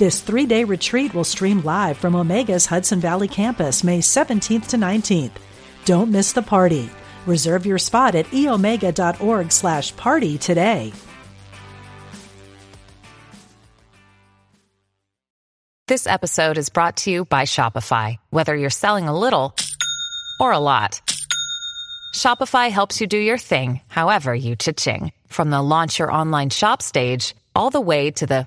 This three day retreat will stream live from Omega's Hudson Valley campus May 17th to 19th. Don't miss the party. Reserve your spot at eomega.org slash party today. This episode is brought to you by Shopify. Whether you're selling a little or a lot, Shopify helps you do your thing, however you cha-ching. From the launch your online shop stage all the way to the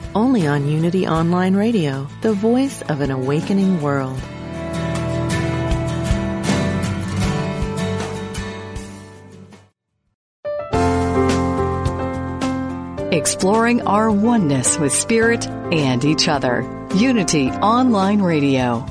only on Unity Online Radio, the voice of an awakening world. Exploring our oneness with spirit and each other. Unity Online Radio.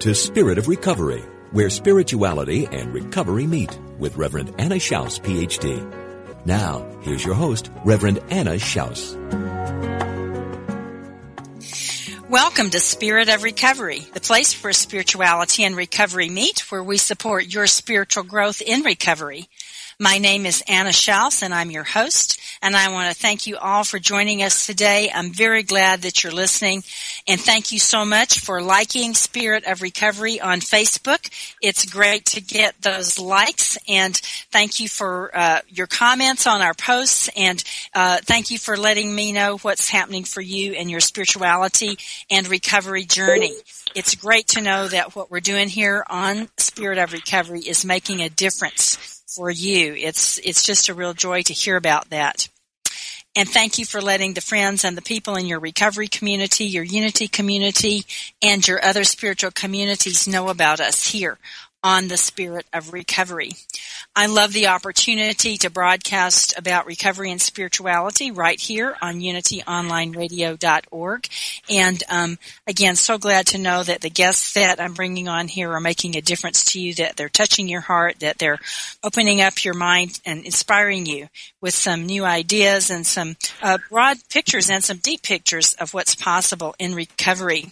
To Spirit of Recovery, where spirituality and recovery meet with Reverend Anna Schaus, PhD. Now, here's your host, Reverend Anna Schaus. Welcome to Spirit of Recovery, the place where spirituality and recovery meet, where we support your spiritual growth in recovery. My name is Anna Schaus and I'm your host and I want to thank you all for joining us today. I'm very glad that you're listening and thank you so much for liking Spirit of Recovery on Facebook. It's great to get those likes and thank you for uh, your comments on our posts and uh, thank you for letting me know what's happening for you and your spirituality and recovery journey. It's great to know that what we're doing here on Spirit of Recovery is making a difference for you. It's, it's just a real joy to hear about that. And thank you for letting the friends and the people in your recovery community, your unity community, and your other spiritual communities know about us here on the spirit of recovery. I love the opportunity to broadcast about recovery and spirituality right here on unityonlineradio.org. And um, again, so glad to know that the guests that I'm bringing on here are making a difference to you, that they're touching your heart, that they're opening up your mind and inspiring you with some new ideas and some uh, broad pictures and some deep pictures of what's possible in recovery.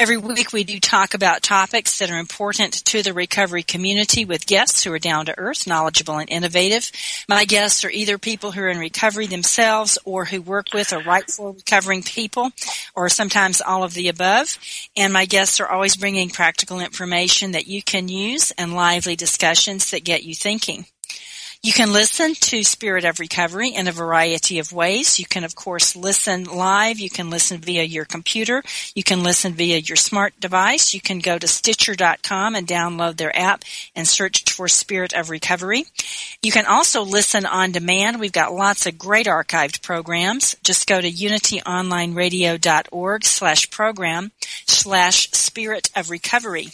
Every week we do talk about topics that are important to the recovery community with guests who are down to earth, knowledgeable, and innovative. My guests are either people who are in recovery themselves or who work with or write for recovering people or sometimes all of the above. And my guests are always bringing practical information that you can use and lively discussions that get you thinking. You can listen to Spirit of Recovery in a variety of ways. You can, of course, listen live. You can listen via your computer. You can listen via your smart device. You can go to Stitcher.com and download their app and search for Spirit of Recovery. You can also listen on demand. We've got lots of great archived programs. Just go to unityonlineradio.org slash program slash Spirit of Recovery.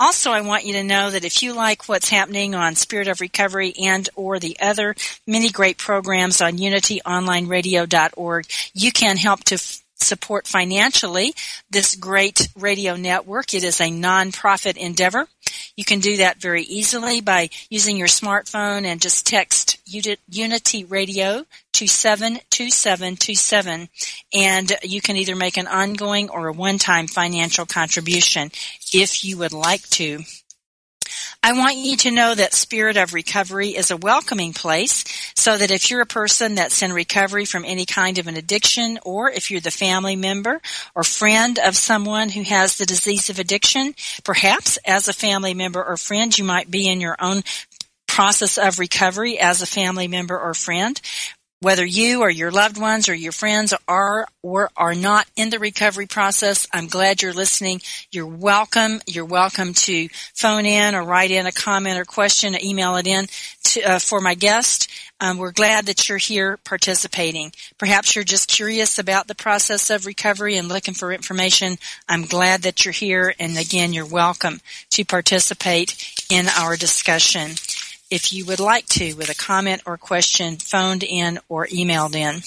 Also, I want you to know that if you like what's happening on Spirit of Recovery and or the other many great programs on unityonlineradio.org, you can help to f- support financially this great radio network. It is a nonprofit endeavor. You can do that very easily by using your smartphone and just text Unity Radio to 72727 and you can either make an ongoing or a one-time financial contribution if you would like to. I want you to know that Spirit of Recovery is a welcoming place so that if you're a person that's in recovery from any kind of an addiction or if you're the family member or friend of someone who has the disease of addiction, perhaps as a family member or friend, you might be in your own process of recovery as a family member or friend whether you or your loved ones or your friends are or are not in the recovery process, I'm glad you're listening. You're welcome. You're welcome to phone in or write in a comment or question, or email it in to, uh, for my guest. Um, we're glad that you're here participating. Perhaps you're just curious about the process of recovery and looking for information. I'm glad that you're here, and again, you're welcome to participate in our discussion if you would like to with a comment or question phoned in or emailed in.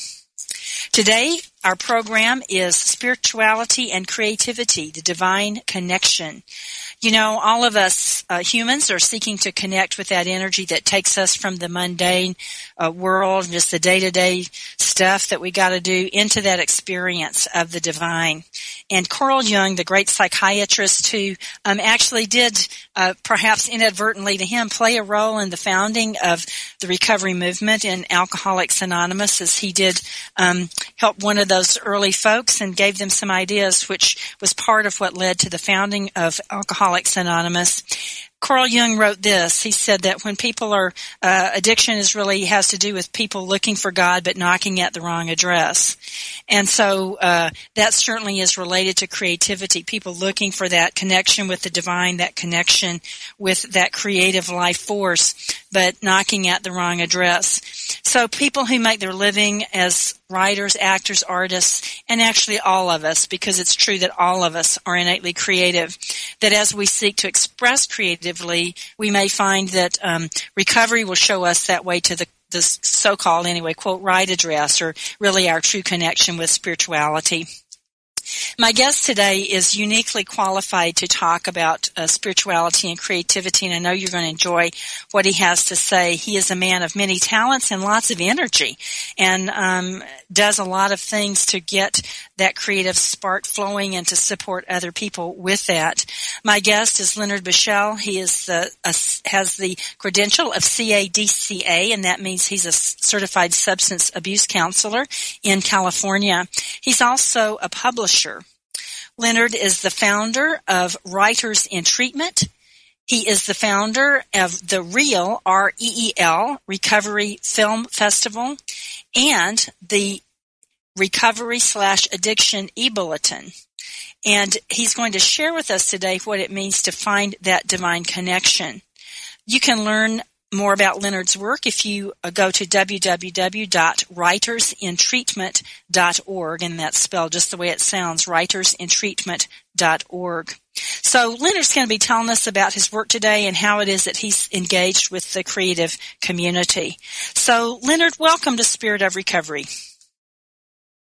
Today, our program is Spirituality and Creativity, the Divine Connection. You know, all of us uh, humans are seeking to connect with that energy that takes us from the mundane uh, world, just the day-to-day stuff that we got to do, into that experience of the divine. And Carl Jung, the great psychiatrist who um, actually did, uh, perhaps inadvertently to him, play a role in the founding of the recovery movement in Alcoholics Anonymous, as he did um, help one of those early folks and gave them some ideas, which was part of what led to the founding of Alcoholics Anonymous. Carl Jung wrote this. He said that when people are, uh, addiction is really has to do with people looking for God but knocking at the wrong address. And so, uh, that certainly is related to creativity. People looking for that connection with the divine, that connection with that creative life force, but knocking at the wrong address. So people who make their living as writers, actors, artists, and actually all of us, because it's true that all of us are innately creative, that as we seek to express creatively, we may find that um, recovery will show us that way to the the so-called anyway quote right address or really our true connection with spirituality my guest today is uniquely qualified to talk about uh, spirituality and creativity, and I know you're going to enjoy what he has to say. He is a man of many talents and lots of energy, and um, does a lot of things to get that creative spark flowing and to support other people with that. My guest is Leonard Buschel. He is the has the credential of CADCA, and that means he's a certified substance abuse counselor in California. He's also a publisher. Leonard is the founder of Writers in Treatment. He is the founder of the Real R-E-E-L, Recovery Film Festival and the Recovery slash Addiction e-bulletin. And he's going to share with us today what it means to find that divine connection. You can learn more about Leonard's work if you uh, go to www.writersintreatment.org, and that's spelled just the way it sounds, writersintreatment.org. So Leonard's going to be telling us about his work today and how it is that he's engaged with the creative community. So Leonard, welcome to Spirit of Recovery.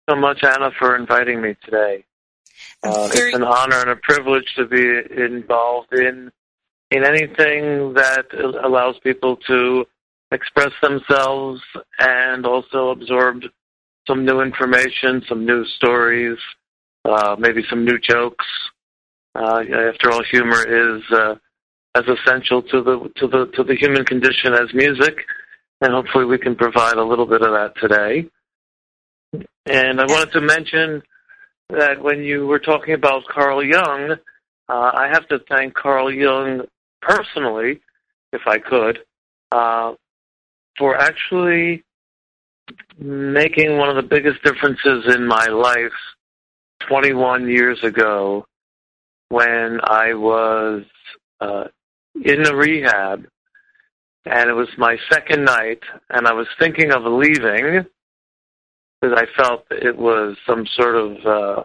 So much, Anna, for inviting me today. Uh, it's an honor and a privilege to be involved in in anything that allows people to express themselves and also absorb some new information, some new stories, uh, maybe some new jokes. Uh, after all, humor is uh, as essential to the to the to the human condition as music, and hopefully we can provide a little bit of that today. And I wanted to mention that when you were talking about Carl Jung, uh, I have to thank Carl Jung personally, if I could, uh, for actually making one of the biggest differences in my life 21 years ago when I was uh, in the rehab. And it was my second night and I was thinking of leaving because I felt it was some sort of uh,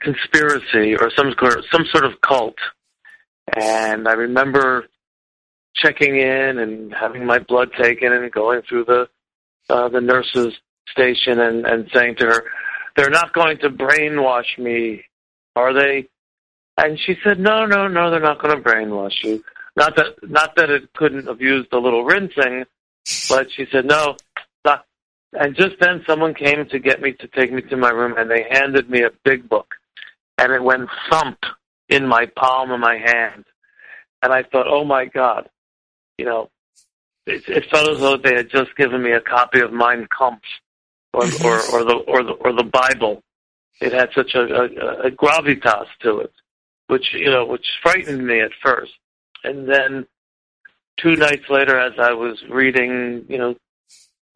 conspiracy or some some sort of cult and I remember checking in and having my blood taken and going through the uh, the nurse's station and, and saying to her, "They're not going to brainwash me, are they?" And she said, "No, no, no, they're not going to brainwash you. not that not that it couldn't have used a little rinsing, but she said no. And just then, someone came to get me to take me to my room, and they handed me a big book, and it went thump in my palm of my hand, and I thought, oh my God, you know, it, it felt as though they had just given me a copy of Mein Kampf or, or, or the or the or the Bible. It had such a, a, a gravitas to it, which you know, which frightened me at first, and then two nights later, as I was reading, you know,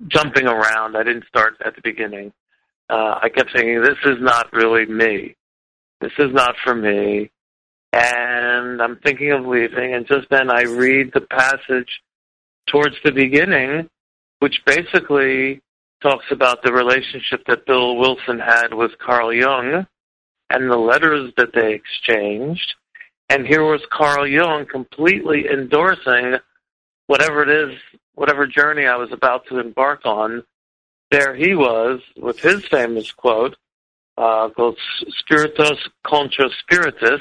jumping around, I didn't start at the beginning. Uh, I kept thinking, this is not really me. This is not for me. And I'm thinking of leaving. And just then I read the passage towards the beginning, which basically talks about the relationship that Bill Wilson had with Carl Jung and the letters that they exchanged. And here was Carl Jung completely endorsing whatever it is, whatever journey I was about to embark on. There he was with his famous quote, uh, called Spiritus contra Spiritus,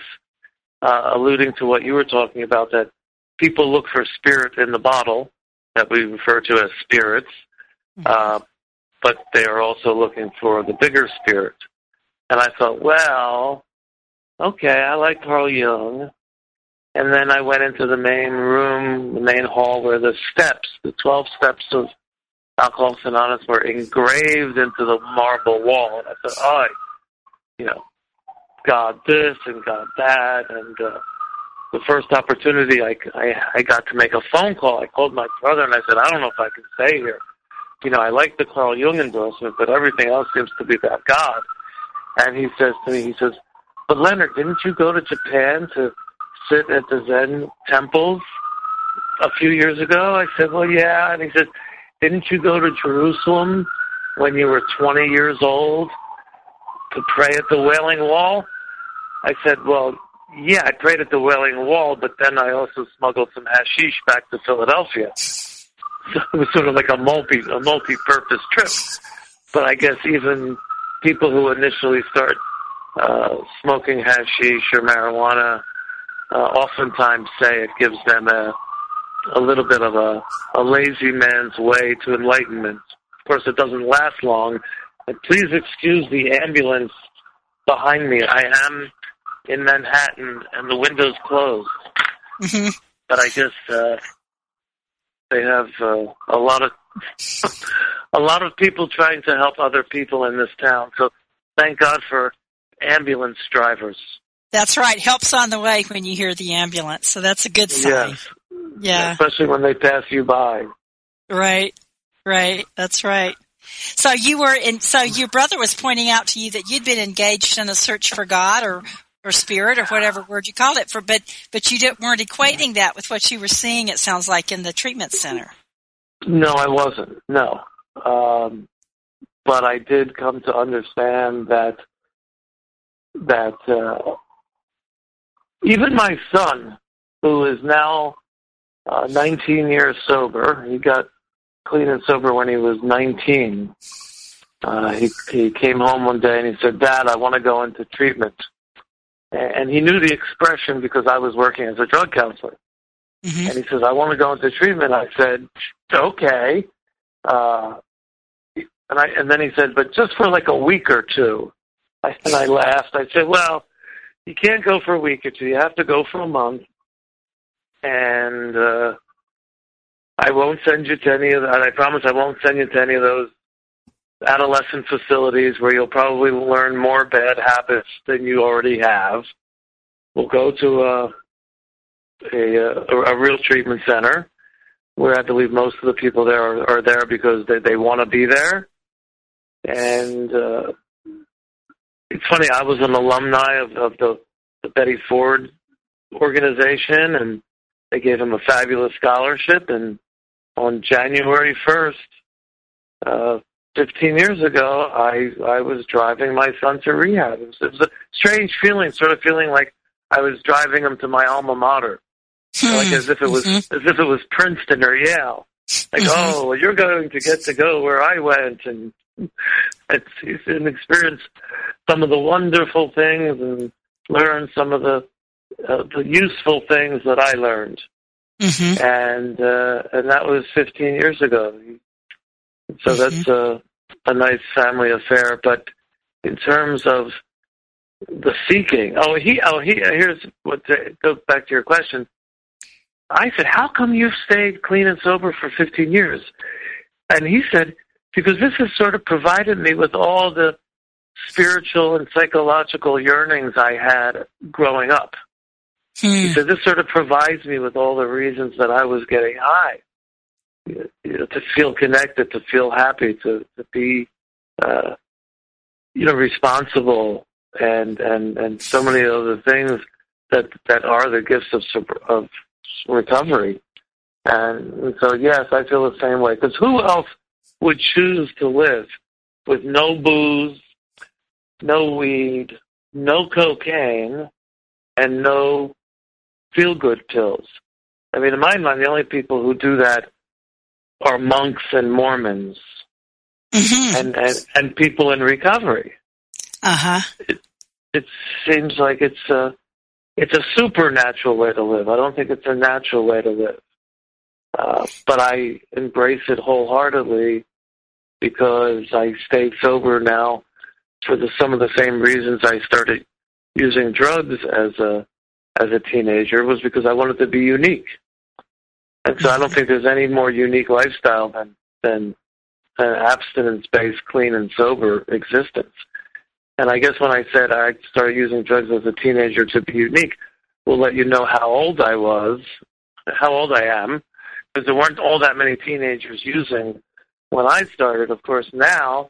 uh, alluding to what you were talking about, that people look for spirit in the bottle, that we refer to as spirits, mm-hmm. uh, but they are also looking for the bigger spirit. And I thought, well, okay, I like Carl Jung. And then I went into the main room, the main hall where the steps, the 12 steps of Alcoholics Anonymous were engraved into the marble wall. And I thought, oh, you know, God this and God that. And uh, the first opportunity I, I, I got to make a phone call, I called my brother and I said, I don't know if I can stay here. You know, I like the Carl Jung endorsement, but everything else seems to be about God. And he says to me, he says, but Leonard, didn't you go to Japan to sit at the Zen temples a few years ago? I said, well, yeah. And he said, didn't you go to Jerusalem when you were 20 years old to pray at the Wailing Wall? I said, well, yeah, I prayed at the Wailing Wall, but then I also smuggled some hashish back to Philadelphia. So it was sort of like a multi a multi-purpose trip. But I guess even people who initially start uh, smoking hashish or marijuana uh, oftentimes say it gives them a a little bit of a, a lazy man's way to enlightenment. Of course, it doesn't last long. But please excuse the ambulance behind me. I am in Manhattan and the window's closed. Mm-hmm. But I guess uh, they have uh, a lot of a lot of people trying to help other people in this town. So thank God for ambulance drivers. That's right. Helps on the way when you hear the ambulance. So that's a good sign. Yes. Yeah. Especially when they pass you by. Right. Right. That's right. So you were in, so your brother was pointing out to you that you'd been engaged in a search for God or, or spirit or whatever word you called it for, but, but you weren't equating that with what you were seeing, it sounds like, in the treatment center. No, I wasn't. No. Um, but I did come to understand that, that, uh, even my son, who is now uh, 19 years sober, he got clean and sober when he was 19. Uh, he he came home one day and he said, "Dad, I want to go into treatment." And he knew the expression because I was working as a drug counselor. Mm-hmm. And he says, "I want to go into treatment." I said, "Okay." Uh, and I and then he said, "But just for like a week or two. I, and I laughed. I said, "Well, you can't go for a week or two. You have to go for a month." And uh, I won't send you to any of that. I promise I won't send you to any of those adolescent facilities where you'll probably learn more bad habits than you already have. We'll go to a a, a, a real treatment center where I believe most of the people there are, are there because they, they want to be there. And uh, it's funny, I was an alumni of, of the, the Betty Ford organization, and they gave him a fabulous scholarship. And on January 1st, uh, 15 years ago, I I was driving my son to rehab. It was, it was a strange feeling, sort of feeling like I was driving him to my alma mater, hmm. like as if it was mm-hmm. as if it was Princeton or Yale. Like, mm-hmm. oh, well, you're going to get to go where I went, and it's, and experience some of the wonderful things and learn some of the uh, the useful things that I learned. mm-hmm. and uh, and that was 15 years ago. So mm-hmm. that's a a nice family affair. But in terms of the seeking, oh he oh he here's what to, go back to your question. I said, "How come you've stayed clean and sober for 15 years?" And he said, "Because this has sort of provided me with all the spiritual and psychological yearnings I had growing up." Hmm. Said, "This sort of provides me with all the reasons that I was getting high, you know, to feel connected, to feel happy, to to be, uh, you know, responsible, and and and so many other things that that are the gifts of of recovery. And so, yes, I feel the same way. Because who else would choose to live with no booze, no weed, no cocaine, and no feel good pills? I mean, in my mind, the only people who do that are monks and Mormons mm-hmm. and, and, and people in recovery. Uh huh. It, it seems like it's a it's a supernatural way to live. I don't think it's a natural way to live. Uh, but I embrace it wholeheartedly because I stayed sober now for the, some of the same reasons I started using drugs as a as a teenager was because I wanted to be unique. And so I don't think there's any more unique lifestyle than than an abstinence-based, clean and sober existence. And I guess when I said I started using drugs as a teenager to be unique, will let you know how old I was, how old I am, because there weren't all that many teenagers using when I started. Of course, now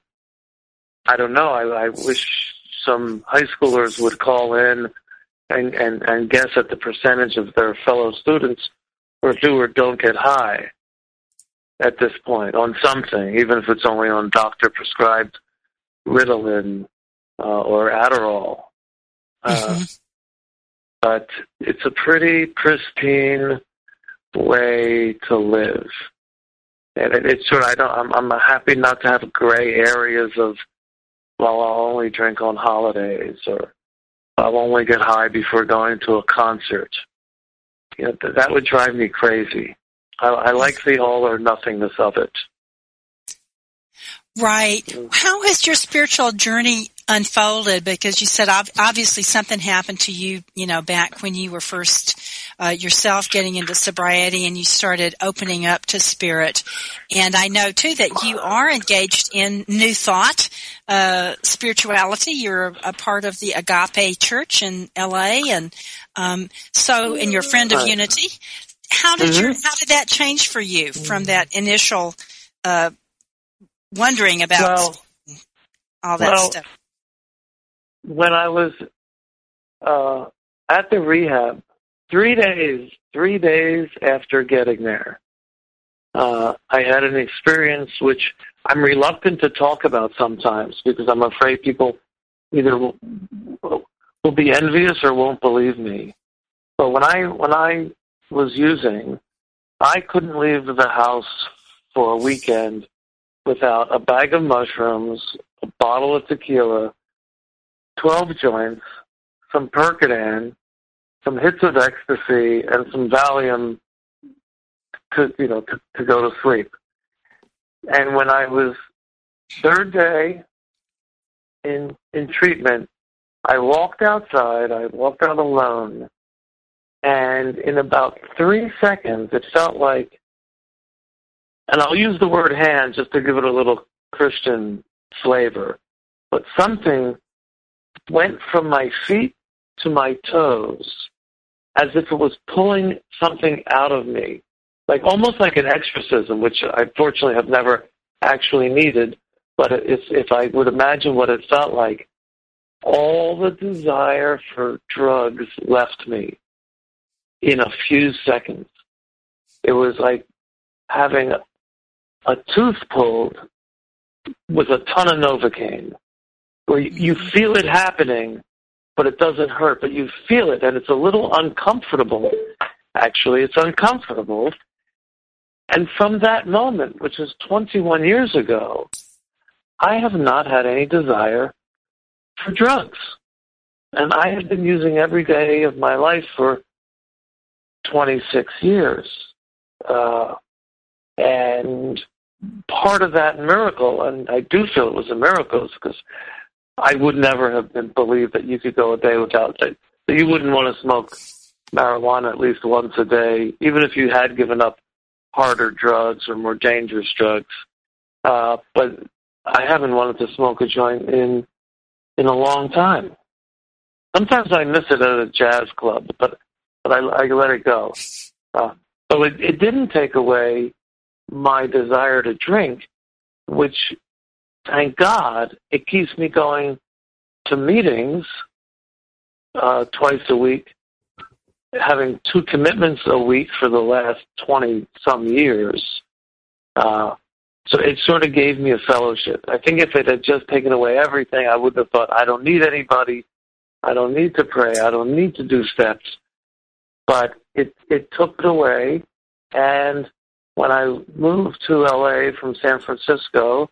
I don't know. I, I wish some high schoolers would call in and, and, and guess at the percentage of their fellow students who do or don't get high at this point on something, even if it's only on doctor prescribed Ritalin uh, or Adderall. Uh, mm-hmm. But it's a pretty pristine way to live. And it, it's sort of, I don't, I'm, I'm happy not to have gray areas of, well, I'll only drink on holidays or I'll only get high before going to a concert. You know, th- that would drive me crazy. I, I like the all or nothingness of it. Right. Mm. How has your spiritual journey unfolded? Because you said obviously something happened to you, you know, back when you were first uh, yourself getting into sobriety and you started opening up to spirit. And I know too that you are engaged in New Thought uh, spirituality. You're a part of the Agape Church in LA, and um, so and you're a friend of Unity. How did mm-hmm. your how did that change for you from that initial uh, wondering about well, all that well, stuff? When I was uh, at the rehab, three days, three days after getting there, uh, I had an experience which I'm reluctant to talk about sometimes because I'm afraid people either will, will be envious or won't believe me. But when I when I was using, I couldn't leave the house for a weekend without a bag of mushrooms, a bottle of tequila, 12 joints, some Percodan, some hits of ecstasy, and some Valium to, you know, to, to go to sleep. And when I was third day in in treatment, I walked outside. I walked out alone, and in about three seconds, it felt like and I'll use the word hand just to give it a little Christian flavor, but something went from my feet to my toes as if it was pulling something out of me, like almost like an exorcism, which I fortunately have never actually needed. But if, if I would imagine what it felt like, all the desire for drugs left me in a few seconds. It was like having a tooth pulled with a ton of Novocaine, where you feel it happening, but it doesn't hurt, but you feel it, and it's a little uncomfortable. Actually, it's uncomfortable. And from that moment, which is 21 years ago, I have not had any desire for drugs. And I have been using every day of my life for 26 years. Uh, and part of that miracle, and I do feel it was a miracle, because I would never have been believed that you could go a day without that. You wouldn't want to smoke marijuana at least once a day, even if you had given up harder drugs or more dangerous drugs. Uh, but I haven't wanted to smoke a joint in in a long time. Sometimes I miss it at a jazz club, but but I, I let it go. Uh, but it, it didn't take away my desire to drink, which, thank God, it keeps me going to meetings uh, twice a week, having two commitments a week for the last 20 some years. Uh, so it sort of gave me a fellowship. I think if it had just taken away everything, I would have thought, I don't need anybody. I don't need to pray. I don't need to do steps. But it, it took it away. And when I moved to LA from San Francisco,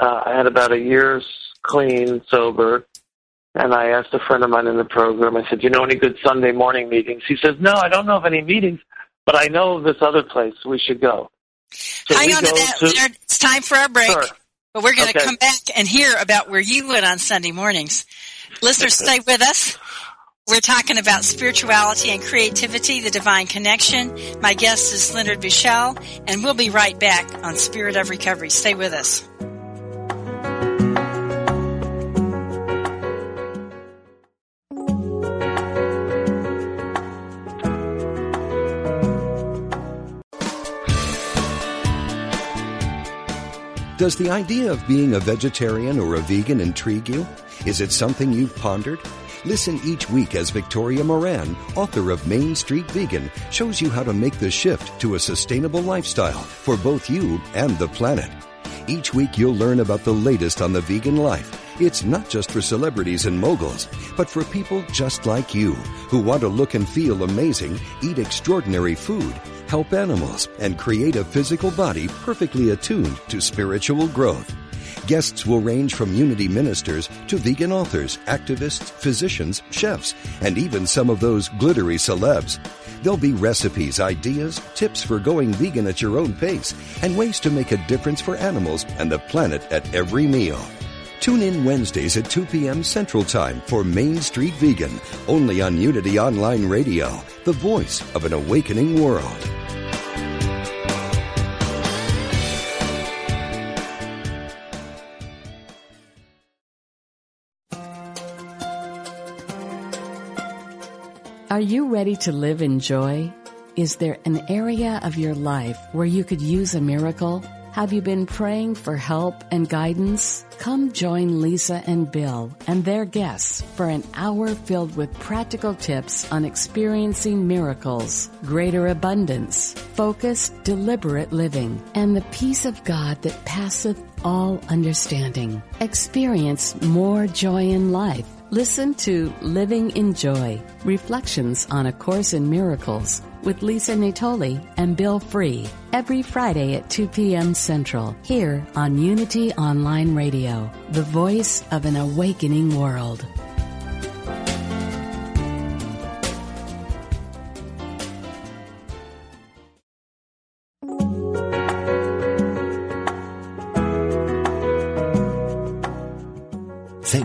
uh, I had about a year's clean, sober. And I asked a friend of mine in the program, I said, Do you know any good Sunday morning meetings? He says, no, I don't know of any meetings, but I know of this other place we should go. So Hang on to that, to, Leonard. It's time for our break. Sure. But we're going to okay. come back and hear about where you went on Sunday mornings. Listeners, stay with us. We're talking about spirituality and creativity, the divine connection. My guest is Leonard Buschel, and we'll be right back on Spirit of Recovery. Stay with us. Does the idea of being a vegetarian or a vegan intrigue you? Is it something you've pondered? Listen each week as Victoria Moran, author of Main Street Vegan, shows you how to make the shift to a sustainable lifestyle for both you and the planet. Each week you'll learn about the latest on the vegan life. It's not just for celebrities and moguls, but for people just like you who want to look and feel amazing, eat extraordinary food, help animals, and create a physical body perfectly attuned to spiritual growth. Guests will range from unity ministers to vegan authors, activists, physicians, chefs, and even some of those glittery celebs. There'll be recipes, ideas, tips for going vegan at your own pace, and ways to make a difference for animals and the planet at every meal. Tune in Wednesdays at 2 p.m. Central Time for Main Street Vegan, only on Unity Online Radio, the voice of an awakening world. Are you ready to live in joy? Is there an area of your life where you could use a miracle? Have you been praying for help and guidance? Come join Lisa and Bill and their guests for an hour filled with practical tips on experiencing miracles, greater abundance, focused, deliberate living, and the peace of God that passeth all understanding. Experience more joy in life. Listen to Living in Joy, Reflections on A Course in Miracles with Lisa Natoli and Bill Free every Friday at 2 p.m. Central here on Unity Online Radio, the voice of an awakening world.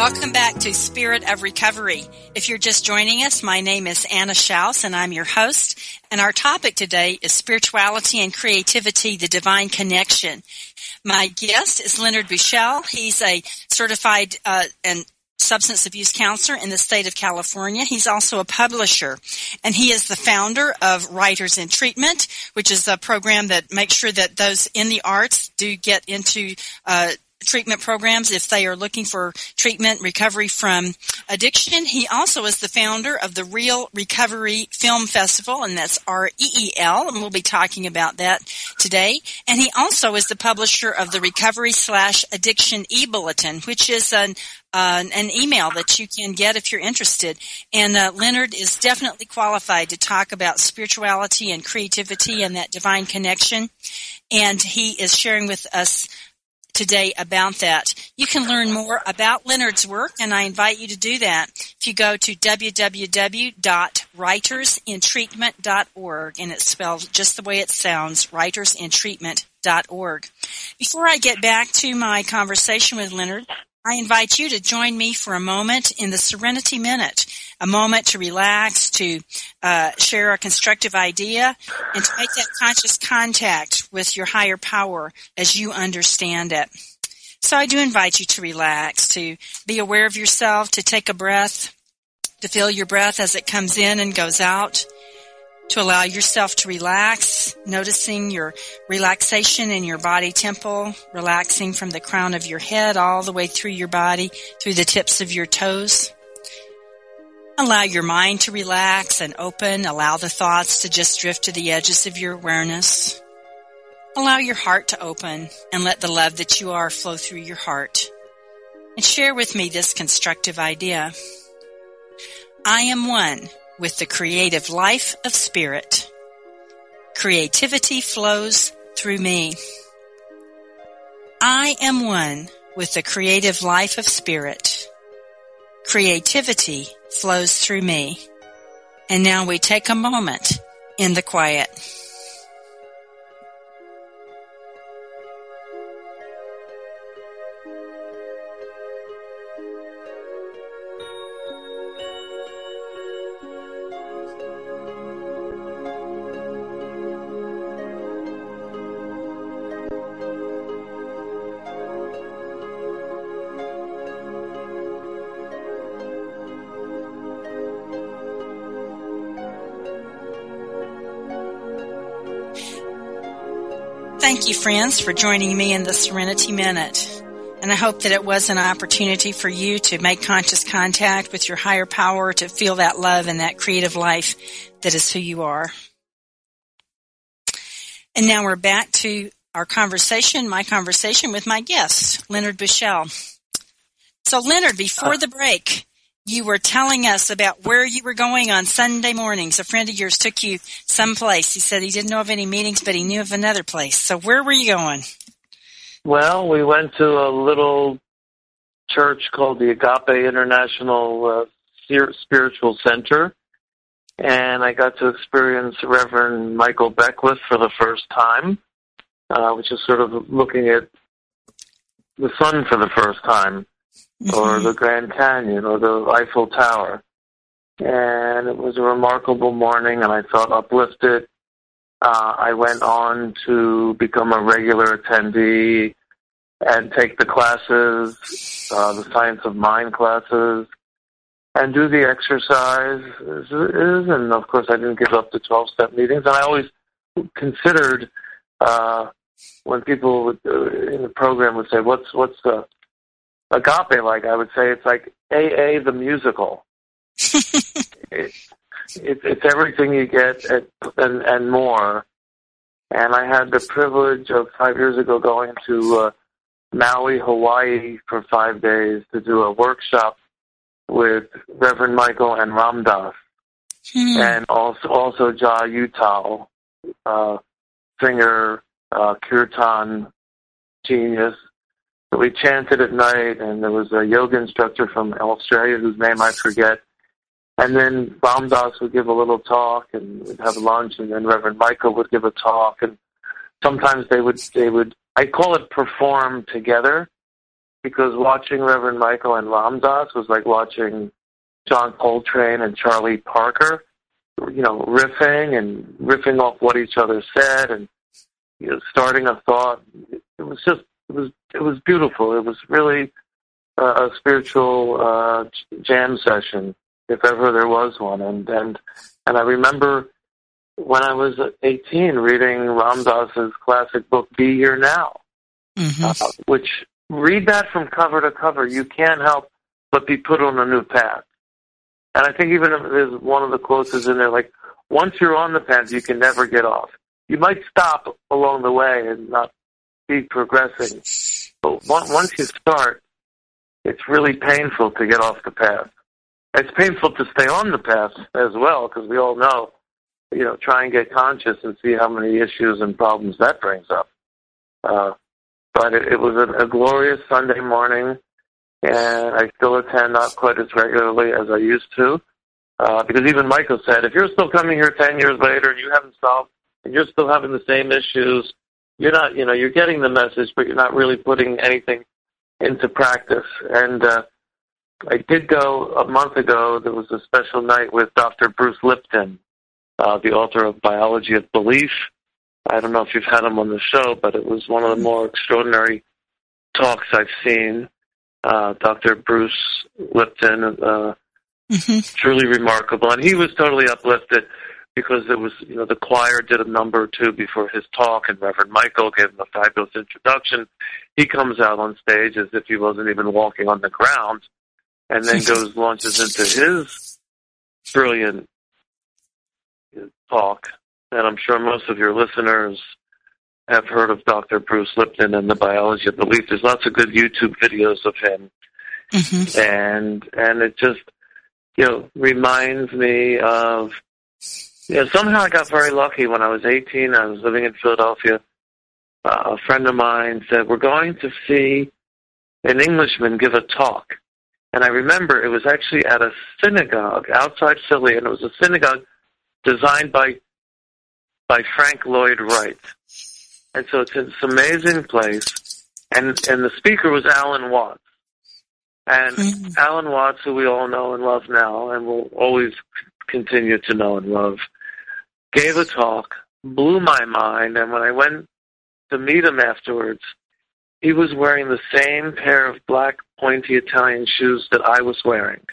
Welcome back to Spirit of Recovery. If you're just joining us, my name is Anna Schaus and I'm your host. And our topic today is spirituality and creativity, the divine connection. My guest is Leonard Buschel. He's a certified uh, and substance abuse counselor in the state of California. He's also a publisher and he is the founder of Writers in Treatment, which is a program that makes sure that those in the arts do get into uh, treatment programs if they are looking for treatment recovery from addiction. He also is the founder of the Reel Recovery Film Festival, and that's R-E-E-L, and we'll be talking about that today. And he also is the publisher of the Recovery slash Addiction e-Bulletin, which is an uh, an email that you can get if you're interested. And uh, Leonard is definitely qualified to talk about spirituality and creativity and that divine connection. And he is sharing with us today about that. You can learn more about Leonard's work, and I invite you to do that if you go to www.writersintreatment.org, and it's spelled just the way it sounds, writersintreatment.org. Before I get back to my conversation with Leonard, I invite you to join me for a moment in the Serenity Minute, a moment to relax, to uh, share a constructive idea, and to make that conscious contact with your higher power as you understand it. So I do invite you to relax, to be aware of yourself, to take a breath, to feel your breath as it comes in and goes out to allow yourself to relax, noticing your relaxation in your body temple, relaxing from the crown of your head all the way through your body, through the tips of your toes. Allow your mind to relax and open. Allow the thoughts to just drift to the edges of your awareness. Allow your heart to open and let the love that you are flow through your heart. And share with me this constructive idea. I am one with the creative life of spirit. Creativity flows through me. I am one with the creative life of spirit. Creativity flows through me. And now we take a moment in the quiet. Thank you, friends, for joining me in the Serenity Minute. And I hope that it was an opportunity for you to make conscious contact with your higher power, to feel that love and that creative life that is who you are. And now we're back to our conversation, my conversation with my guest, Leonard Buschel. So Leonard, before uh, the break, you were telling us about where you were going on Sunday mornings. A friend of yours took you someplace. He said he didn't know of any meetings, but he knew of another place. So where were you going? Well, we went to a little church called the Agape International uh, Spiritual Center, and I got to experience Reverend Michael Beckwith for the first time, uh, which is sort of looking at the sun for the first time or the Grand Canyon or the Eiffel Tower. And it was a remarkable morning, and I felt uplifted. Uh, I went on to become a regular attendee and take the classes, uh, the science of mind classes, and do the exercises. And of course, I didn't give up the 12 step meetings. And I always considered uh, when people would, uh, in the program would say, "What's what's the agape like i would say it's like aa the musical. It, it, it's everything you get at, and, and more. And i had the privilege of five years ago going to uh, maui hawaii for five days to do a workshop with reverend michael and Ram Dass hmm. and also also jai uttal uh, singer uh, kirtan genius we chanted at night, and there was a yoga instructor from Australia whose name I forget. And then Ram Dass would give a little talk, and we'd have lunch, and then Reverend Michael would give a talk, and sometimes they would they would I call it perform together, because watching Reverend Michael and Ram Dass was like watching John Coltrane and Charlie Parker, you know, riffing and riffing off what each other said, and you know, starting a thought. It was just it was it was beautiful. It was really uh, a spiritual uh, jam session, if ever there was one. And and and I remember when I was 18 reading Ram Dass's classic book "Be Here Now," mm-hmm. uh, which read that from cover to cover, you can't help but be put on a new path. And I think even if there's one of the quotes is in there, like, once you're on the path, you can never get off. You might stop along the way and not be progressing. But once you start, it's really painful to get off the path. It's painful to stay on the path as well, because we all know, you know, try and get conscious and see how many issues and problems that brings up. Uh, but it, it was a, a glorious Sunday morning, and I still attend not quite as regularly as I used to. Uh, because even Michael said, if you're still coming here 10 years later and you haven't solved, and you're still having the same issues, you're not, you know, you're getting the message, but you're not really putting anything into practice. And uh, I did go a month ago. There was a special night with Dr. Bruce Lipton, uh, the author of Biology of Belief. I don't know if you've had him on the show, but it was one of the more extraordinary talks I've seen. Uh, Dr. Bruce Lipton, uh, mm-hmm. truly remarkable, and he was totally uplifted because it was, you know, the choir did a number or two before his talk, and Reverend Michael gave him a fabulous introduction. He comes out on stage as if he wasn't even walking on the ground, and then goes launches into his brilliant talk. And I'm sure most of your listeners have heard of Dr. Bruce Lipton and the biology of belief. There's lots of good YouTube videos of him, mm-hmm. and and it just you know reminds me of yeah, somehow I got very lucky when I was 18. I was living in Philadelphia. Uh, a friend of mine said, We're going to see an Englishman give a talk. And I remember it was actually at a synagogue outside Philly, and it was a synagogue designed by by Frank Lloyd Wright. And so it's this amazing place. And and the speaker was Alan Watts. And mm-hmm. Alan Watts, who we all know and love now, and will always continue to know and love, gave a talk, blew my mind, and when I went to meet him afterwards, he was wearing the same pair of black pointy Italian shoes that I was wearing.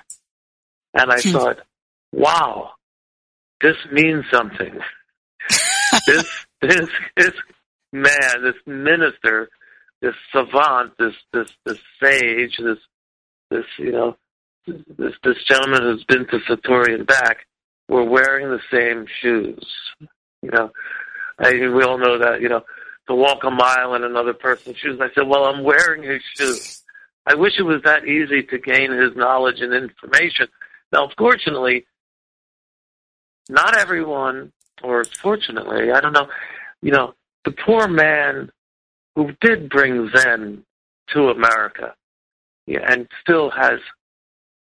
And I hmm. thought, wow, this means something. this, this, this man, this minister, this savant, this, this, this sage, this, this, you know, this, this gentleman who's been to Satori and back, were wearing the same shoes. You know, I, we all know that, you know, to walk a mile in another person's shoes. I said, well, I'm wearing his shoes. I wish it was that easy to gain his knowledge and information. Now, fortunately, not everyone, or fortunately, I don't know, you know, the poor man who did bring Zen to America yeah, and still has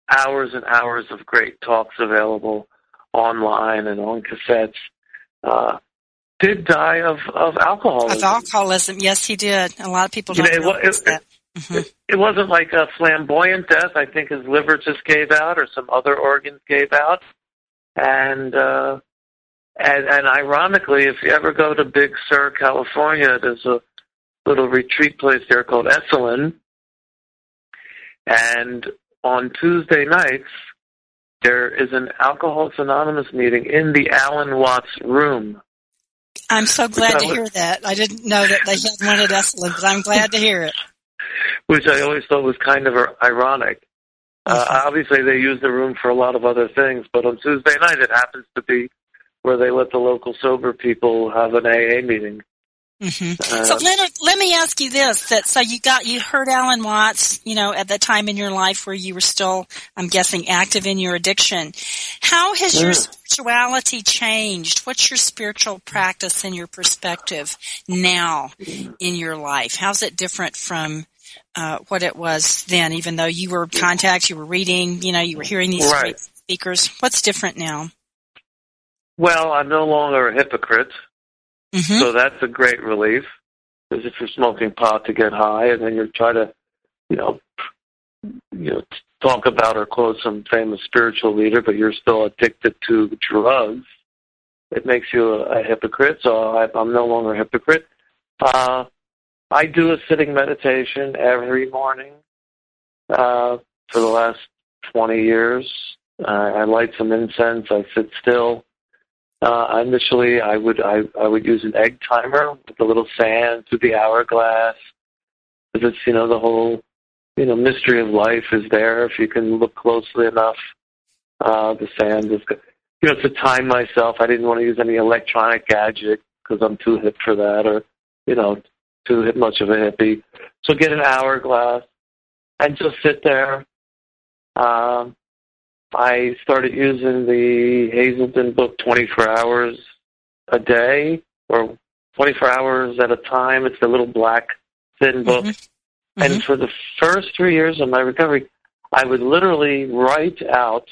hours and hours of great talks available online and on cassettes, uh, did die of, of alcoholism. Of alcoholism, yes, he did. A lot of people don't you know, it, it, that. Mm-hmm. It, it wasn't like a flamboyant death. I think his liver just gave out, or some other organs gave out, and uh, and and ironically, if you ever go to Big Sur, California, there's a little retreat place there called Esalen, and on Tuesday nights there is an Alcoholics Anonymous meeting in the Alan Watts room. I'm so glad to hear that. I didn't know that they had one at Esalen, but I'm glad to hear it. Which I always thought was kind of ironic. Uh, obviously, they use the room for a lot of other things, but on Tuesday night, it happens to be where they let the local sober people have an AA meeting. Mm-hmm. Uh, so Leonard, let me ask you this: that so you got you heard Alan Watts, you know, at the time in your life where you were still, I'm guessing, active in your addiction. How has yeah. your spirituality changed? What's your spiritual practice and your perspective now in your life? How's it different from uh, what it was then? Even though you were in contact, you were reading, you know, you were hearing these right. speakers. What's different now? Well, I'm no longer a hypocrite. Mm-hmm. So that's a great relief. Because if you're smoking pot to get high, and then you try to, you know, you know, talk about or quote some famous spiritual leader, but you're still addicted to drugs, it makes you a, a hypocrite. So I, I'm no longer a hypocrite. Uh, I do a sitting meditation every morning uh, for the last 20 years. Uh, I light some incense. I sit still. Uh, initially, I would I, I would use an egg timer with a little sand through the hourglass. Because it's, you know, the whole, you know, mystery of life is there if you can look closely enough. Uh, the sand is, you know, to time myself. I didn't want to use any electronic gadget because I'm too hip for that or, you know, too hip much of a hippie. So get an hourglass and just sit there. Um, I started using the Hazelden book 24 hours a day or 24 hours at a time. It's a little black, thin book. Mm-hmm. Mm-hmm. And for the first three years of my recovery, I would literally write out.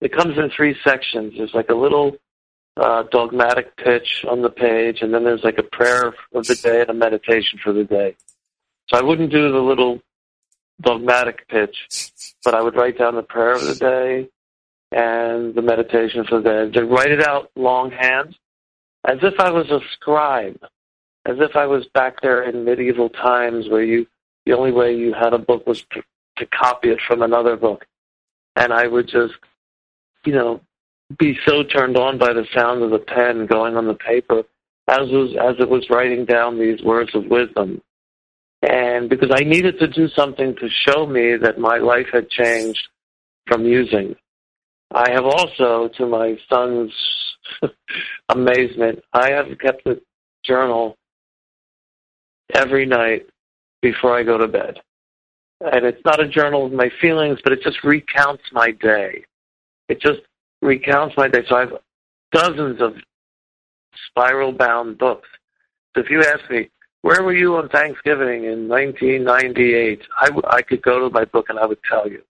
It comes in three sections. There's like a little uh, dogmatic pitch on the page, and then there's like a prayer of the day and a meditation for the day. So I wouldn't do the little dogmatic pitch, but I would write down the prayer of the day and the meditation for the day. To write it out longhand, as if I was a scribe, as if I was back there in medieval times where you the only way you had a book was to, to copy it from another book, and I would just, you know, be so turned on by the sound of the pen going on the paper as was as it was writing down these words of wisdom and because I needed to do something to show me that my life had changed from using. I have also, to my son's amazement, I have kept a journal every night before I go to bed. And it's not a journal of my feelings, but it just recounts my day. It just recounts my day. So I have dozens of spiral bound books. So if you ask me, where were you on Thanksgiving in 1998? I, w- I could go to my book and I would tell you.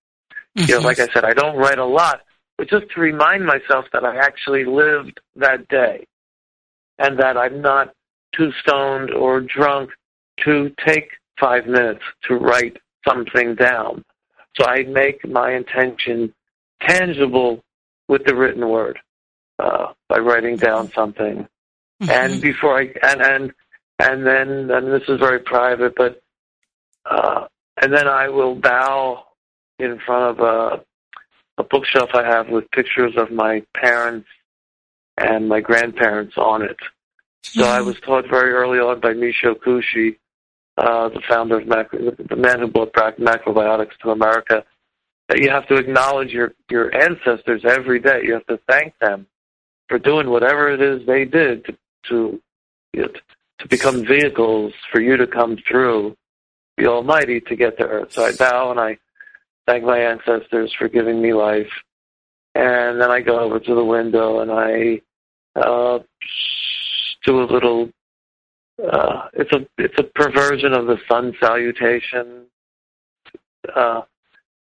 Mm-hmm. You know, like I said, I don't write a lot, but just to remind myself that I actually lived that day and that I'm not too stoned or drunk to take five minutes to write something down. So I make my intention tangible with the written word uh, by writing down something. Mm-hmm. And before I and and and then and this is very private, but uh, and then I will bow in front of a a bookshelf I have with pictures of my parents and my grandparents on it. So I was taught very early on by Michio Kushi, uh, the founder of macro, the man who brought back macrobiotics to America, that you have to acknowledge your your ancestors every day. You have to thank them for doing whatever it is they did to to you to become vehicles for you to come through the Almighty to get to earth. So I bow and I thank my ancestors for giving me life. And then I go over to the window and I uh, do a little. Uh, it's a it's a perversion of the sun salutation, uh,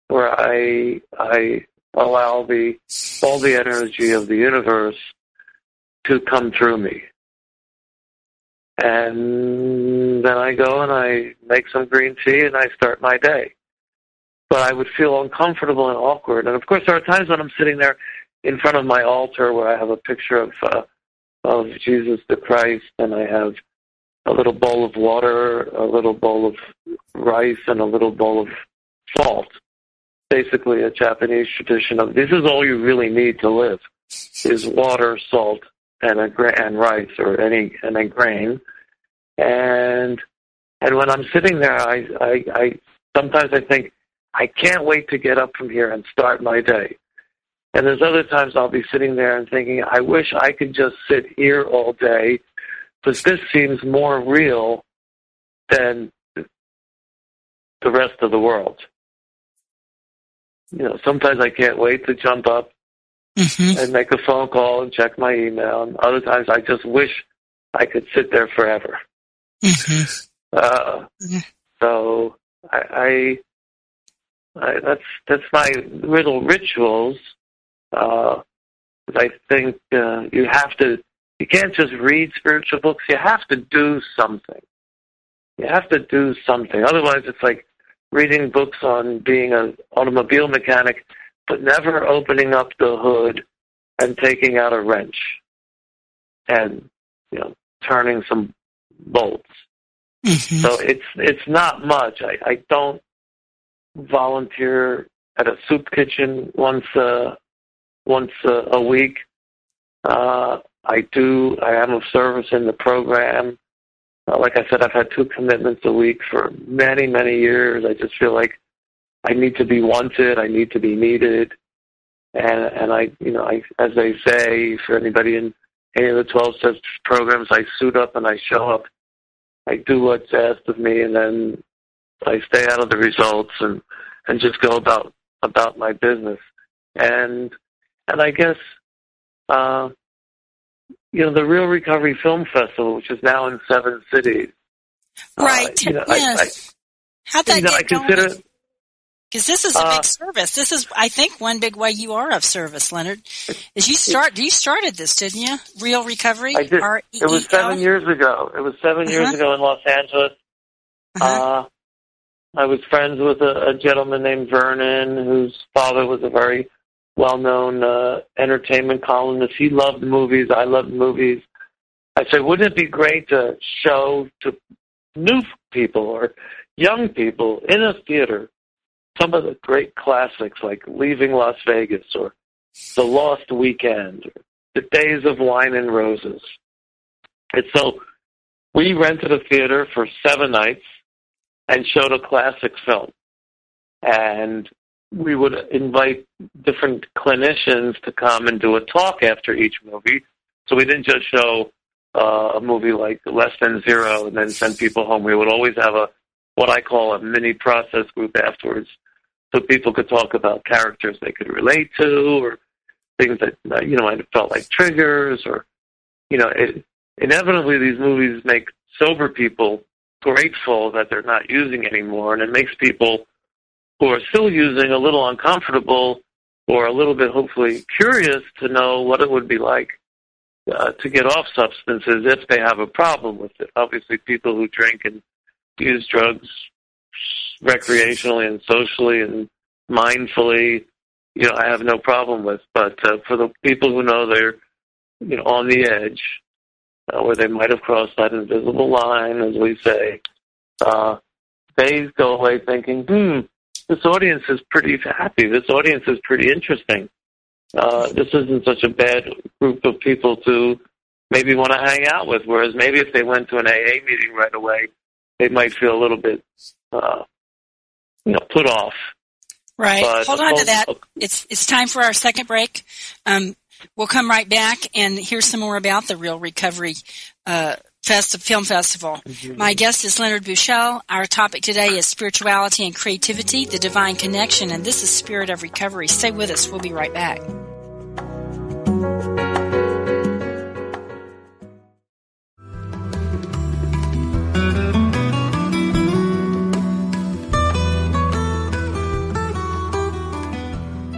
where I I allow the all the energy of the universe to come through me. And then I go and I make some green tea and I start my day. But I would feel uncomfortable and awkward. And of course, there are times when I'm sitting there in front of my altar where I have a picture of uh, of Jesus the Christ, and I have a little bowl of water, a little bowl of rice, and a little bowl of salt. Basically, a Japanese tradition of this is all you really need to live: is water, salt, and a gra- and rice or any and a grain. And and when I'm sitting there, I, I I sometimes I think I can't wait to get up from here and start my day. And there's other times I'll be sitting there and thinking, I wish I could just sit here all day because this seems more real than the rest of the world. You know, sometimes I can't wait to jump up mm-hmm. and make a phone call and check my email. And other times I just wish I could sit there forever. Mm-hmm. Uh, yeah. So I, I, I, that's that's my little rituals. Uh, I think uh, you have to. You can't just read spiritual books. You have to do something. You have to do something. Otherwise, it's like reading books on being an automobile mechanic but never opening up the hood and taking out a wrench and you know turning some bolts. Mm-hmm. So it's it's not much. I, I don't volunteer at a soup kitchen once a once a, a week. Uh, I do. I am of service in the program. uh, like I said, I've had two commitments a week for many, many years. I just feel like I need to be wanted. I need to be needed. And, and I, you know, I, as they say, for anybody in any of the 12 steps programs, I suit up and I show up. I do what's asked of me and then I stay out of the results and, and just go about, about my business. And, and I guess, uh, you know, the Reel Recovery Film Festival, which is now in seven cities. Right. Uh, you know, yes. I, I, How'd that you know, get I consider, going? Because this is a big uh, service. This is, I think, one big way you are of service, Leonard. Is you start? You started this, didn't you? Reel Recovery. I did. R-E-E-L? It was seven years ago. It was 7 uh-huh. years ago in Los Angeles. Uh-huh. Uh, I was friends with a, a gentleman named Vernon, whose father was a very well-known uh, entertainment columnist. He loved movies. I loved movies. I said, wouldn't it be great to show to new people or young people in a theater some of the great classics like Leaving Las Vegas or The Lost Weekend or The Days of Wine and Roses. And so we rented a theater for seven nights and showed a classic film. And we would invite different clinicians to come and do a talk after each movie. So we didn't just show uh, a movie like Less Than Zero and then send people home. We would always have a what I call a mini process group afterwards, so people could talk about characters they could relate to, or things that you know might have felt like triggers, or you know, it, inevitably these movies make sober people grateful that they're not using anymore, and it makes people who are still using a little uncomfortable or a little bit hopefully curious to know what it would be like uh, to get off substances if they have a problem with it. Obviously, people who drink and use drugs recreationally and socially and mindfully, you know, I have no problem with. But uh, for the people who know they're, you know, on the edge, uh, where they might have crossed that invisible line, as we say, uh, they go away thinking, hmm, this audience is pretty happy. This audience is pretty interesting. Uh, this isn't such a bad group of people to maybe want to hang out with. Whereas maybe if they went to an AA meeting right away, they might feel a little bit, uh, you know, put off. Right. But, Hold on to that. It's it's time for our second break. Um, we'll come right back and hear some more about the Reel Recovery uh, Festi- Film Festival. My guest is Leonard Buschel. Our topic today is spirituality and creativity, the divine connection, and this is Spirit of Recovery. Stay with us. We'll be right back.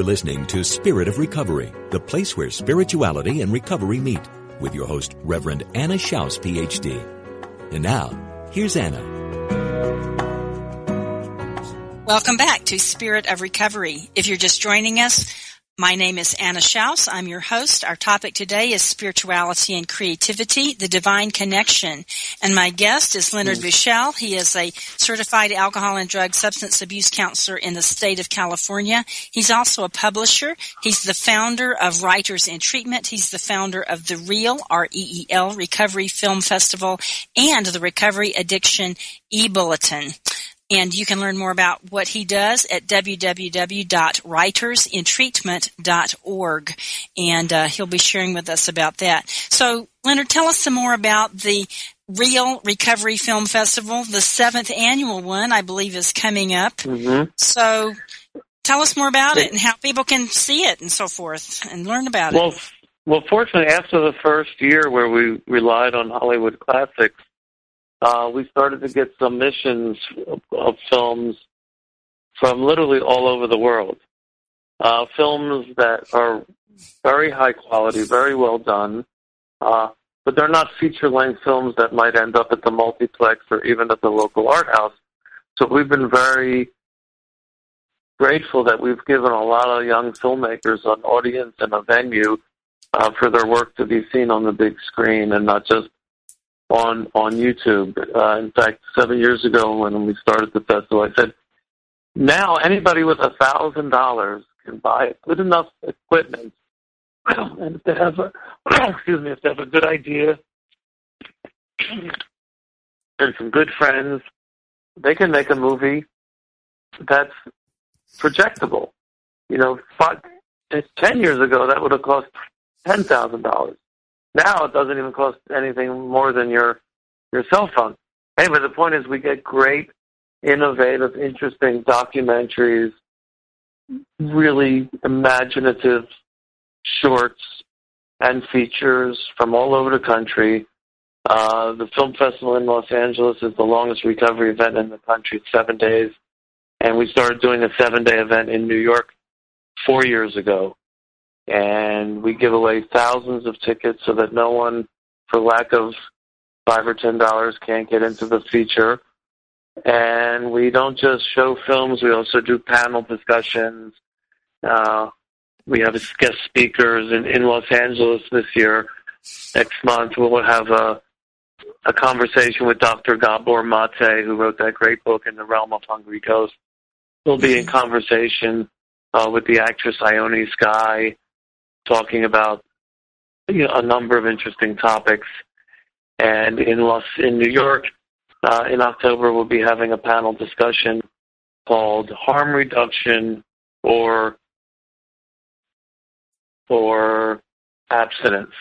You're listening to Spirit of Recovery, the place where spirituality and recovery meet, with your host, Reverend Anna Schaus, PhD. And now, here's Anna. Welcome back to Spirit of Recovery. If you're just joining us, My name is Anna Schaus. I'm your host. Our topic today is spirituality and creativity, the divine connection. And my guest is Leonard mm. Buschel. He is a certified alcohol and drug substance abuse counselor in the state of California. He's also a publisher. He's the founder of Writers in Treatment. He's the founder of the Reel, R-E-E-L, Recovery Film Festival and the Recovery Addiction e-Bulletin. And you can learn more about what he does at www.writersintreatment.org. And uh, he'll be sharing with us about that. So, Leonard, tell us some more about the Reel Recovery Film Festival. The seventh annual one, I believe, is coming up. Mm-hmm. So, tell us more about it and how people can see it and so forth and learn about well, it. Well, fortunately, after the first year where we relied on Hollywood classics, uh, we started to get submissions of, of films from literally all over the world. Uh, films that are very high quality, very well done, uh, but they're not feature length films that might end up at the multiplex or even at the local art house. So we've been very grateful that we've given a lot of young filmmakers an audience and a venue uh, for their work to be seen on the big screen and not just on on YouTube. Uh, in fact, seven years ago when we started the festival, I said, now anybody with a thousand dollars can buy good enough equipment, and if they have a excuse me, if they have a good idea and some good friends, they can make a movie that's projectable. You know, five, ten years ago that would have cost ten thousand dollars. Now it doesn't even cost anything more than your your cell phone. Anyway, the point is we get great, innovative, interesting documentaries, really imaginative shorts and features from all over the country. Uh, the film festival in Los Angeles is the longest recovery event in the country. Seven days. And we started doing a seven day event in New York four years ago and we give away thousands of tickets so that no one, for lack of five or ten dollars, can't get into the feature. And we don't just show films; we also do panel discussions. Uh, we have guest speakers in, in Los Angeles this year. Next month, we'll have a a conversation with Dr. Gabor Mate, who wrote that great book in the realm of hungry ghosts. We'll be in conversation uh, with the actress Ione Skye talking about you know, a number of interesting topics. And in Los in New York, uh, in October, we'll be having a panel discussion called "Harm Reduction" or or abstinence,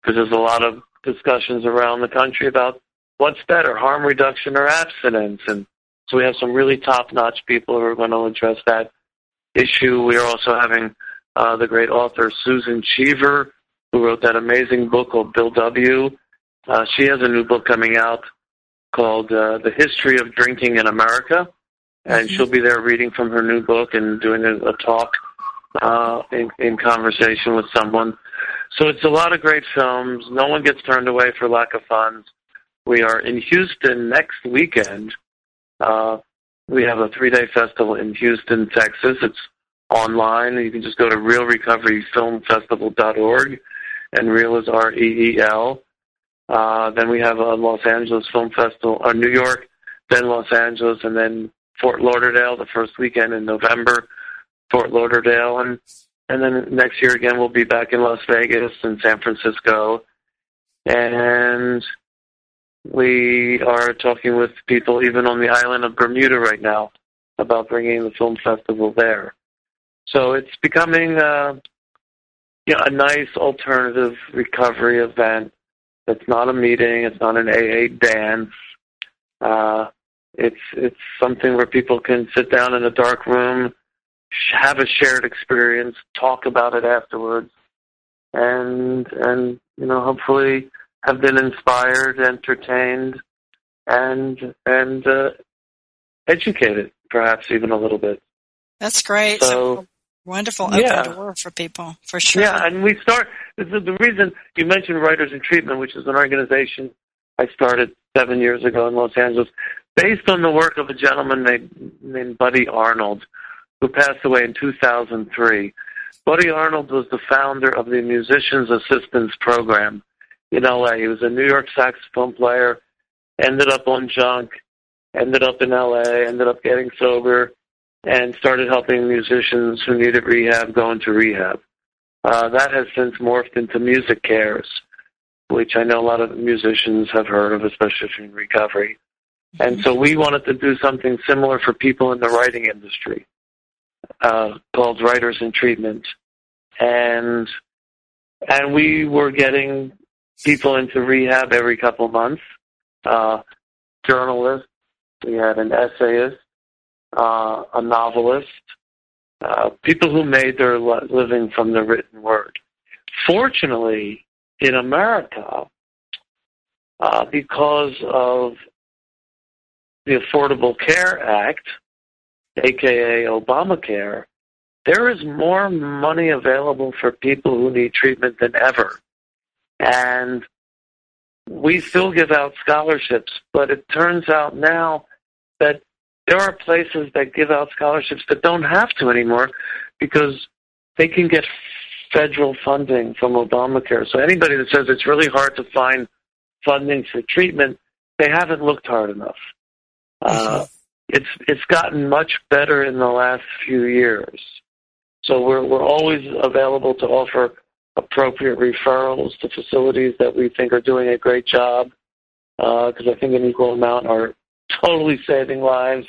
because there's a lot of discussions around the country about what's better, harm reduction or abstinence, and so we have some really top-notch people who are going to address that issue. We are also having uh, the great author Susan Cheever, who wrote that amazing book called Bill W. Uh, she has a new book coming out called uh, The History of Drinking in America, and she'll be there reading from her new book and doing a, a talk uh, in, in conversation with someone. So it's a lot of great films. No one gets turned away for lack of funds. We are in Houston next weekend. Uh, we have a three-day festival in Houston, Texas. It's online. You can just go to reelrecoveryfilmfestival.org, and reel is R-E-E-L. Uh, then we have a Los Angeles Film Festival, or New York, then Los Angeles, and then Fort Lauderdale the first weekend in November, Fort Lauderdale, and and then next year again we'll be back in Las Vegas and San Francisco, and we are talking with people even on the island of Bermuda right now about bringing the film festival there. So it's becoming uh, you know, a nice alternative recovery event. It's not a meeting. It's not an AA dance. Uh, it's it's something where people can sit down in a dark room, have a shared experience, talk about it afterwards, and and you know hopefully have been inspired, entertained, and and uh, educated, perhaps even a little bit. That's great. So, so wonderful open yeah. door for people for sure. Yeah, and we start. This is the reason you mentioned Writers in Treatment, which is an organization I started seven years ago in Los Angeles, based on the work of a gentleman named named Buddy Arnold, who passed away in 2003. Buddy Arnold was the founder of the Musicians Assistance Program in LA. He was a New York saxophone player, ended up on junk, ended up in LA, ended up getting sober, and started helping musicians who needed rehab go into rehab. Uh, that has since morphed into Music Cares, which I know a lot of musicians have heard of, especially in recovery. And so we wanted to do something similar for people in the writing industry uh, called Writers in Treatment. And and we were getting people into rehab every couple months. Uh, journalists, we had an essayist, uh, a novelist, uh, people who made their living from the written word. Fortunately, in America, uh, because of the Affordable Care Act, aka Obamacare, there is more money available for people who need treatment than ever. And we still give out scholarships, but it turns out now that there are places that give out scholarships that don't have to anymore because they can get federal funding from Obamacare. So anybody that says it's really hard to find funding for treatment, they haven't looked hard enough. Uh, it's it's gotten much better in the last few years. So we're we're always available to offer appropriate referrals to facilities that we think are doing a great job because uh, I think an equal amount are totally saving lives,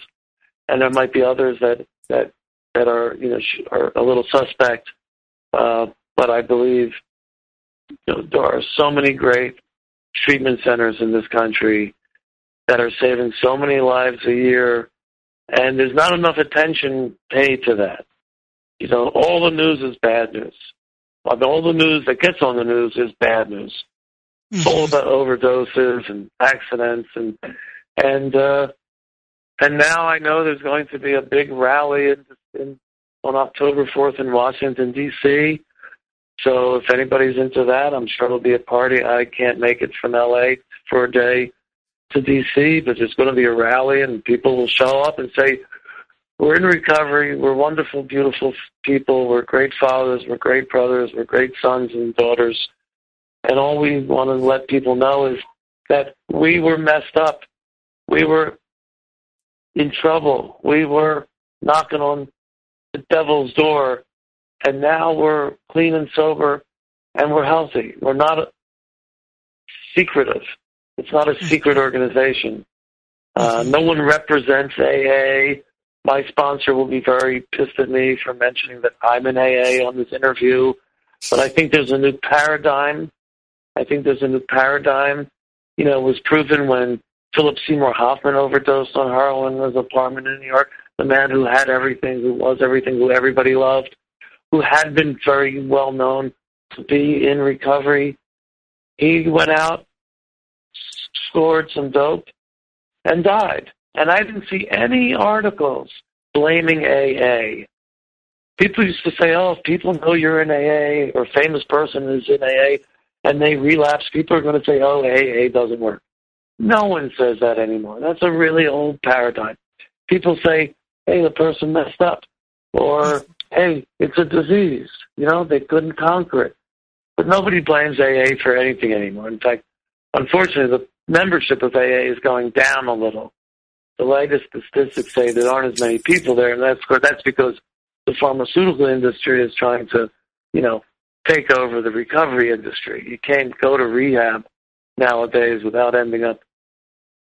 and there might be others that that that are you know are a little suspect. Uh, but I believe you know, there are so many great treatment centers in this country that are saving so many lives a year, and there's not enough attention paid to that. You know, all the news is bad news. All the news that gets on the news is bad news. Mm-hmm. All about overdoses and accidents and and uh, and now I know there's going to be a big rally in, in on October 4th in Washington D.C. So if anybody's into that, I'm sure it'll be a party. I can't make it from LA for a day to DC, but there's going to be a rally and people will show up and say, we're in recovery. We're wonderful, beautiful people. We're great fathers. We're great brothers. We're great sons and daughters. And all we want to let people know is that we were messed up. We were in trouble. We were knocking on the devil's door. And now we're clean and sober and we're healthy. We're not secretive. It's not a secret organization. Uh, no one represents AA. My sponsor will be very pissed at me for mentioning that I'm in AA on this interview. But I think there's a new paradigm. I think there's a new paradigm. You know, it was proven when Philip Seymour Hoffman overdosed on heroin in his apartment in New York. The man who had everything, who was everything, who everybody loved, who had been very well known to be in recovery. He went out scored some dope and died. And I didn't see any articles blaming AA. People used to say, oh, if people know you're in AA or a famous person is in AA and they relapse, people are going to say, oh, AA doesn't work. No one says that anymore. That's a really old paradigm. People say, hey, the person messed up. Or, hey, it's a disease. You know, they couldn't conquer it. But nobody blames AA for anything anymore. In fact, unfortunately, the membership of AA is going down a little. The latest statistics say there aren't as many people there, and that's that's because the pharmaceutical industry is trying to, you know, take over the recovery industry. You can't go to rehab nowadays without ending up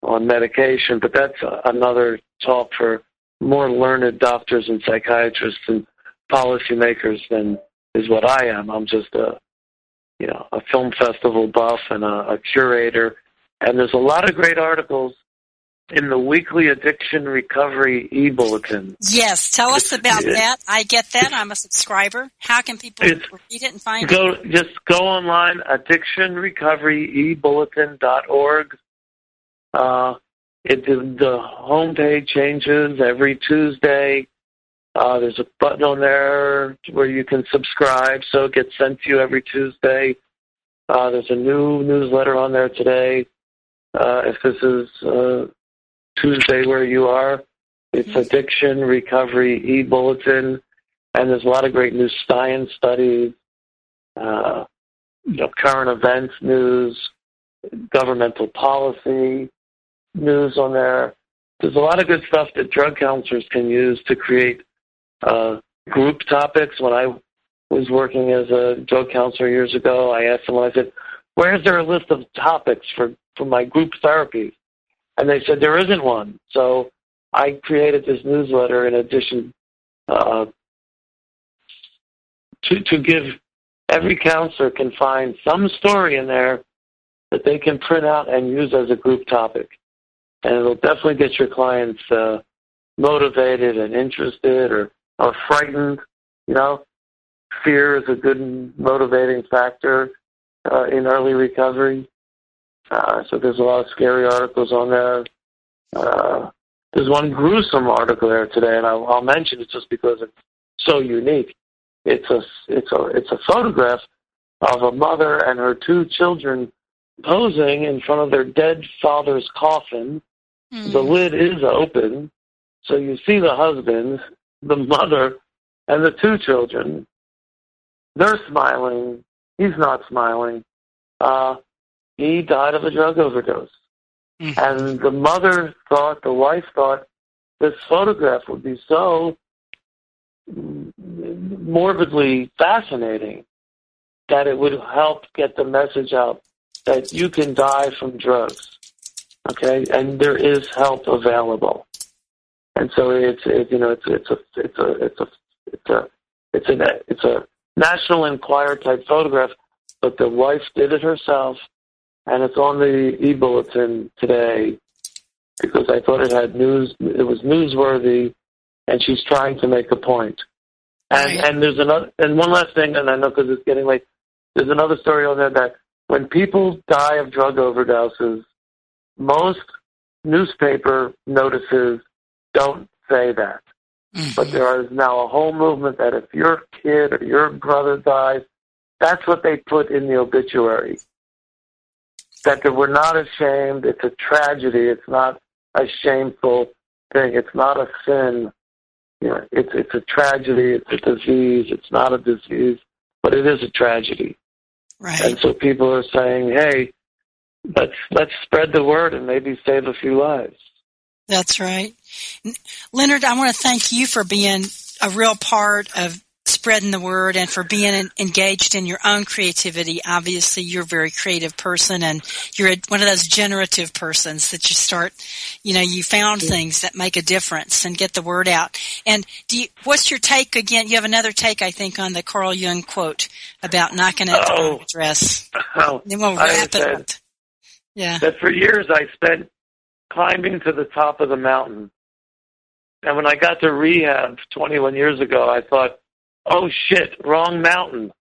on medication, but that's another talk for more learned doctors and psychiatrists and policymakers than is what I am. I'm just a, you know, a film festival buff and a, a curator and there's a lot of great articles in the weekly addiction recovery e-bulletin. Yes, tell us about that. I get that. I'm a subscriber. How can people read it and find it? go, it? Just go online, addictionrecoveryebulletin.org. Uh, it, the homepage changes every Tuesday. Uh, there's a button on there where you can subscribe, so it gets sent to you every Tuesday. Uh, there's a new newsletter on there today. Uh, if this is uh, Tuesday where you are, it's. Addiction Recovery e-bulletin. and there's a lot of great new science studies, uh, you know, current events news, governmental policy news on there. There's a lot of good stuff that drug counselors can use to create uh, group topics. When I was working as a drug counselor years ago, I asked them, I said, where's there a list of topics for, for my group therapy? And they said, there isn't one. So I created this newsletter in addition uh, to, to give every counselor can find some story in there that they can print out and use as a group topic. And it'll definitely get your clients uh, motivated and interested or, or frightened. You know, fear is a good motivating factor uh, in early recovery. Uh, so there's a lot of scary articles on there. Uh, there's one gruesome article there today, and I'll, I'll mention it just because it's so unique. It's a it's a it's a photograph of a mother and her two children posing in front of their dead father's coffin. Mm. The lid is open, so you see the husband, the mother, and the two children. They're smiling. He's not smiling. Uh, he died of a drug overdose. Mm. And the mother thought, the wife thought, this photograph would be so morbidly fascinating that it would help get the message out that you can die from drugs. Okay, and there is help available. And so it's it, you know it's it's a it's a it's a it's a it's a it's a National Enquirer type photograph, but the wife did it herself, and it's on the e-bulletin today because I thought it had news. It was newsworthy, and she's trying to make a point. And right. and there's another and one last thing, and I know because it's getting late. There's another story on there that when people die of drug overdoses, most newspaper notices don't say that. Mm-hmm. But there is now a whole movement that if your kid or your brother dies, that's what they put in the obituary. That we're not ashamed. It's a tragedy. It's not a shameful thing. It's not a sin you know, it's it's a tragedy. It's a disease. It's not a disease, but it is a tragedy. Right. And so people are saying, "Hey, let's let's spread the word and maybe save a few lives." That's right, Leonard. I want to thank you for being a real part of spreading the word and for being engaged in your own creativity. Obviously, you're a very creative person and you're a, one of those generative persons that you start, you know, you found things that make a difference and get the word out. And do you, what's your take again? You have another take, I think, on the Carl Jung quote about knocking at oh, the address. Oh, then we'll wrap it up. Yeah. That for years I spent climbing to the top of the mountain. And when I got to rehab 21 years ago, I thought, oh shit, wrong mountain.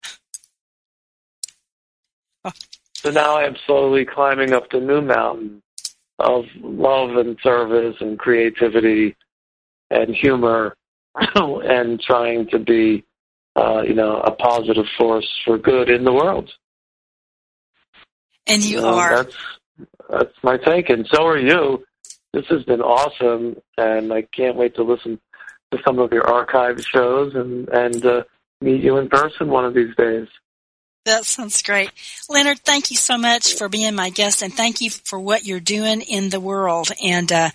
So now I am slowly climbing up the new mountain of love and service and creativity and humor and trying to be, uh, you know, a positive force for good in the world. And you are. That's, that's my take, and so are you. This has been awesome, and I can't wait to listen to some of your archive shows and and uh, meet you in person one of these days. That sounds great. Leonard, thank you so much for being my guest and thank you for what you're doing in the world. And uh,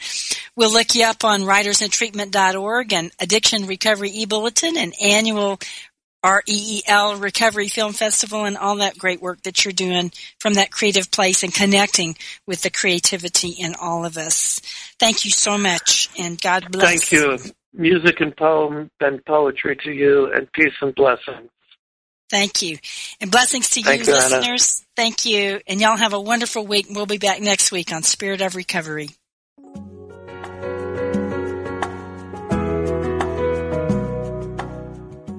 we'll look you up on writersintreatment.org and Addiction Recovery e-Bulletin and annual REEL Recovery Film Festival and all that great work that you're doing from that creative place and connecting with the creativity in all of us. Thank you so much and God bless. Thank you music and poem and poetry to you, and peace and blessings. Thank you. And blessings to Thank you, you listeners. Anna. Thank you. And y'all have a wonderful week. We'll be back next week on Spirit of Recovery.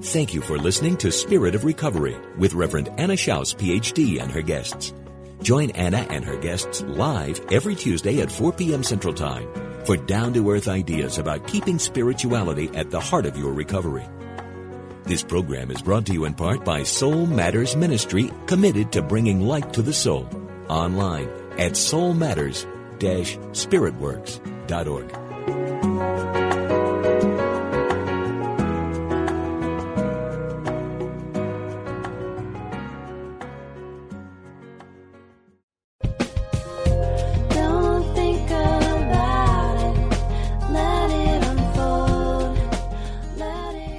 Thank you for listening to Spirit of Recovery with Reverend Anna Schaus, PhD, and her guests. Join Anna and her guests live every Tuesday at 4 p.m. Central Time for down to earth ideas about keeping spirituality at the heart of your recovery. This program is brought to you in part by Soul Matters Ministry, committed to bringing light to the soul. Online at soulmatters-spiritworks.org.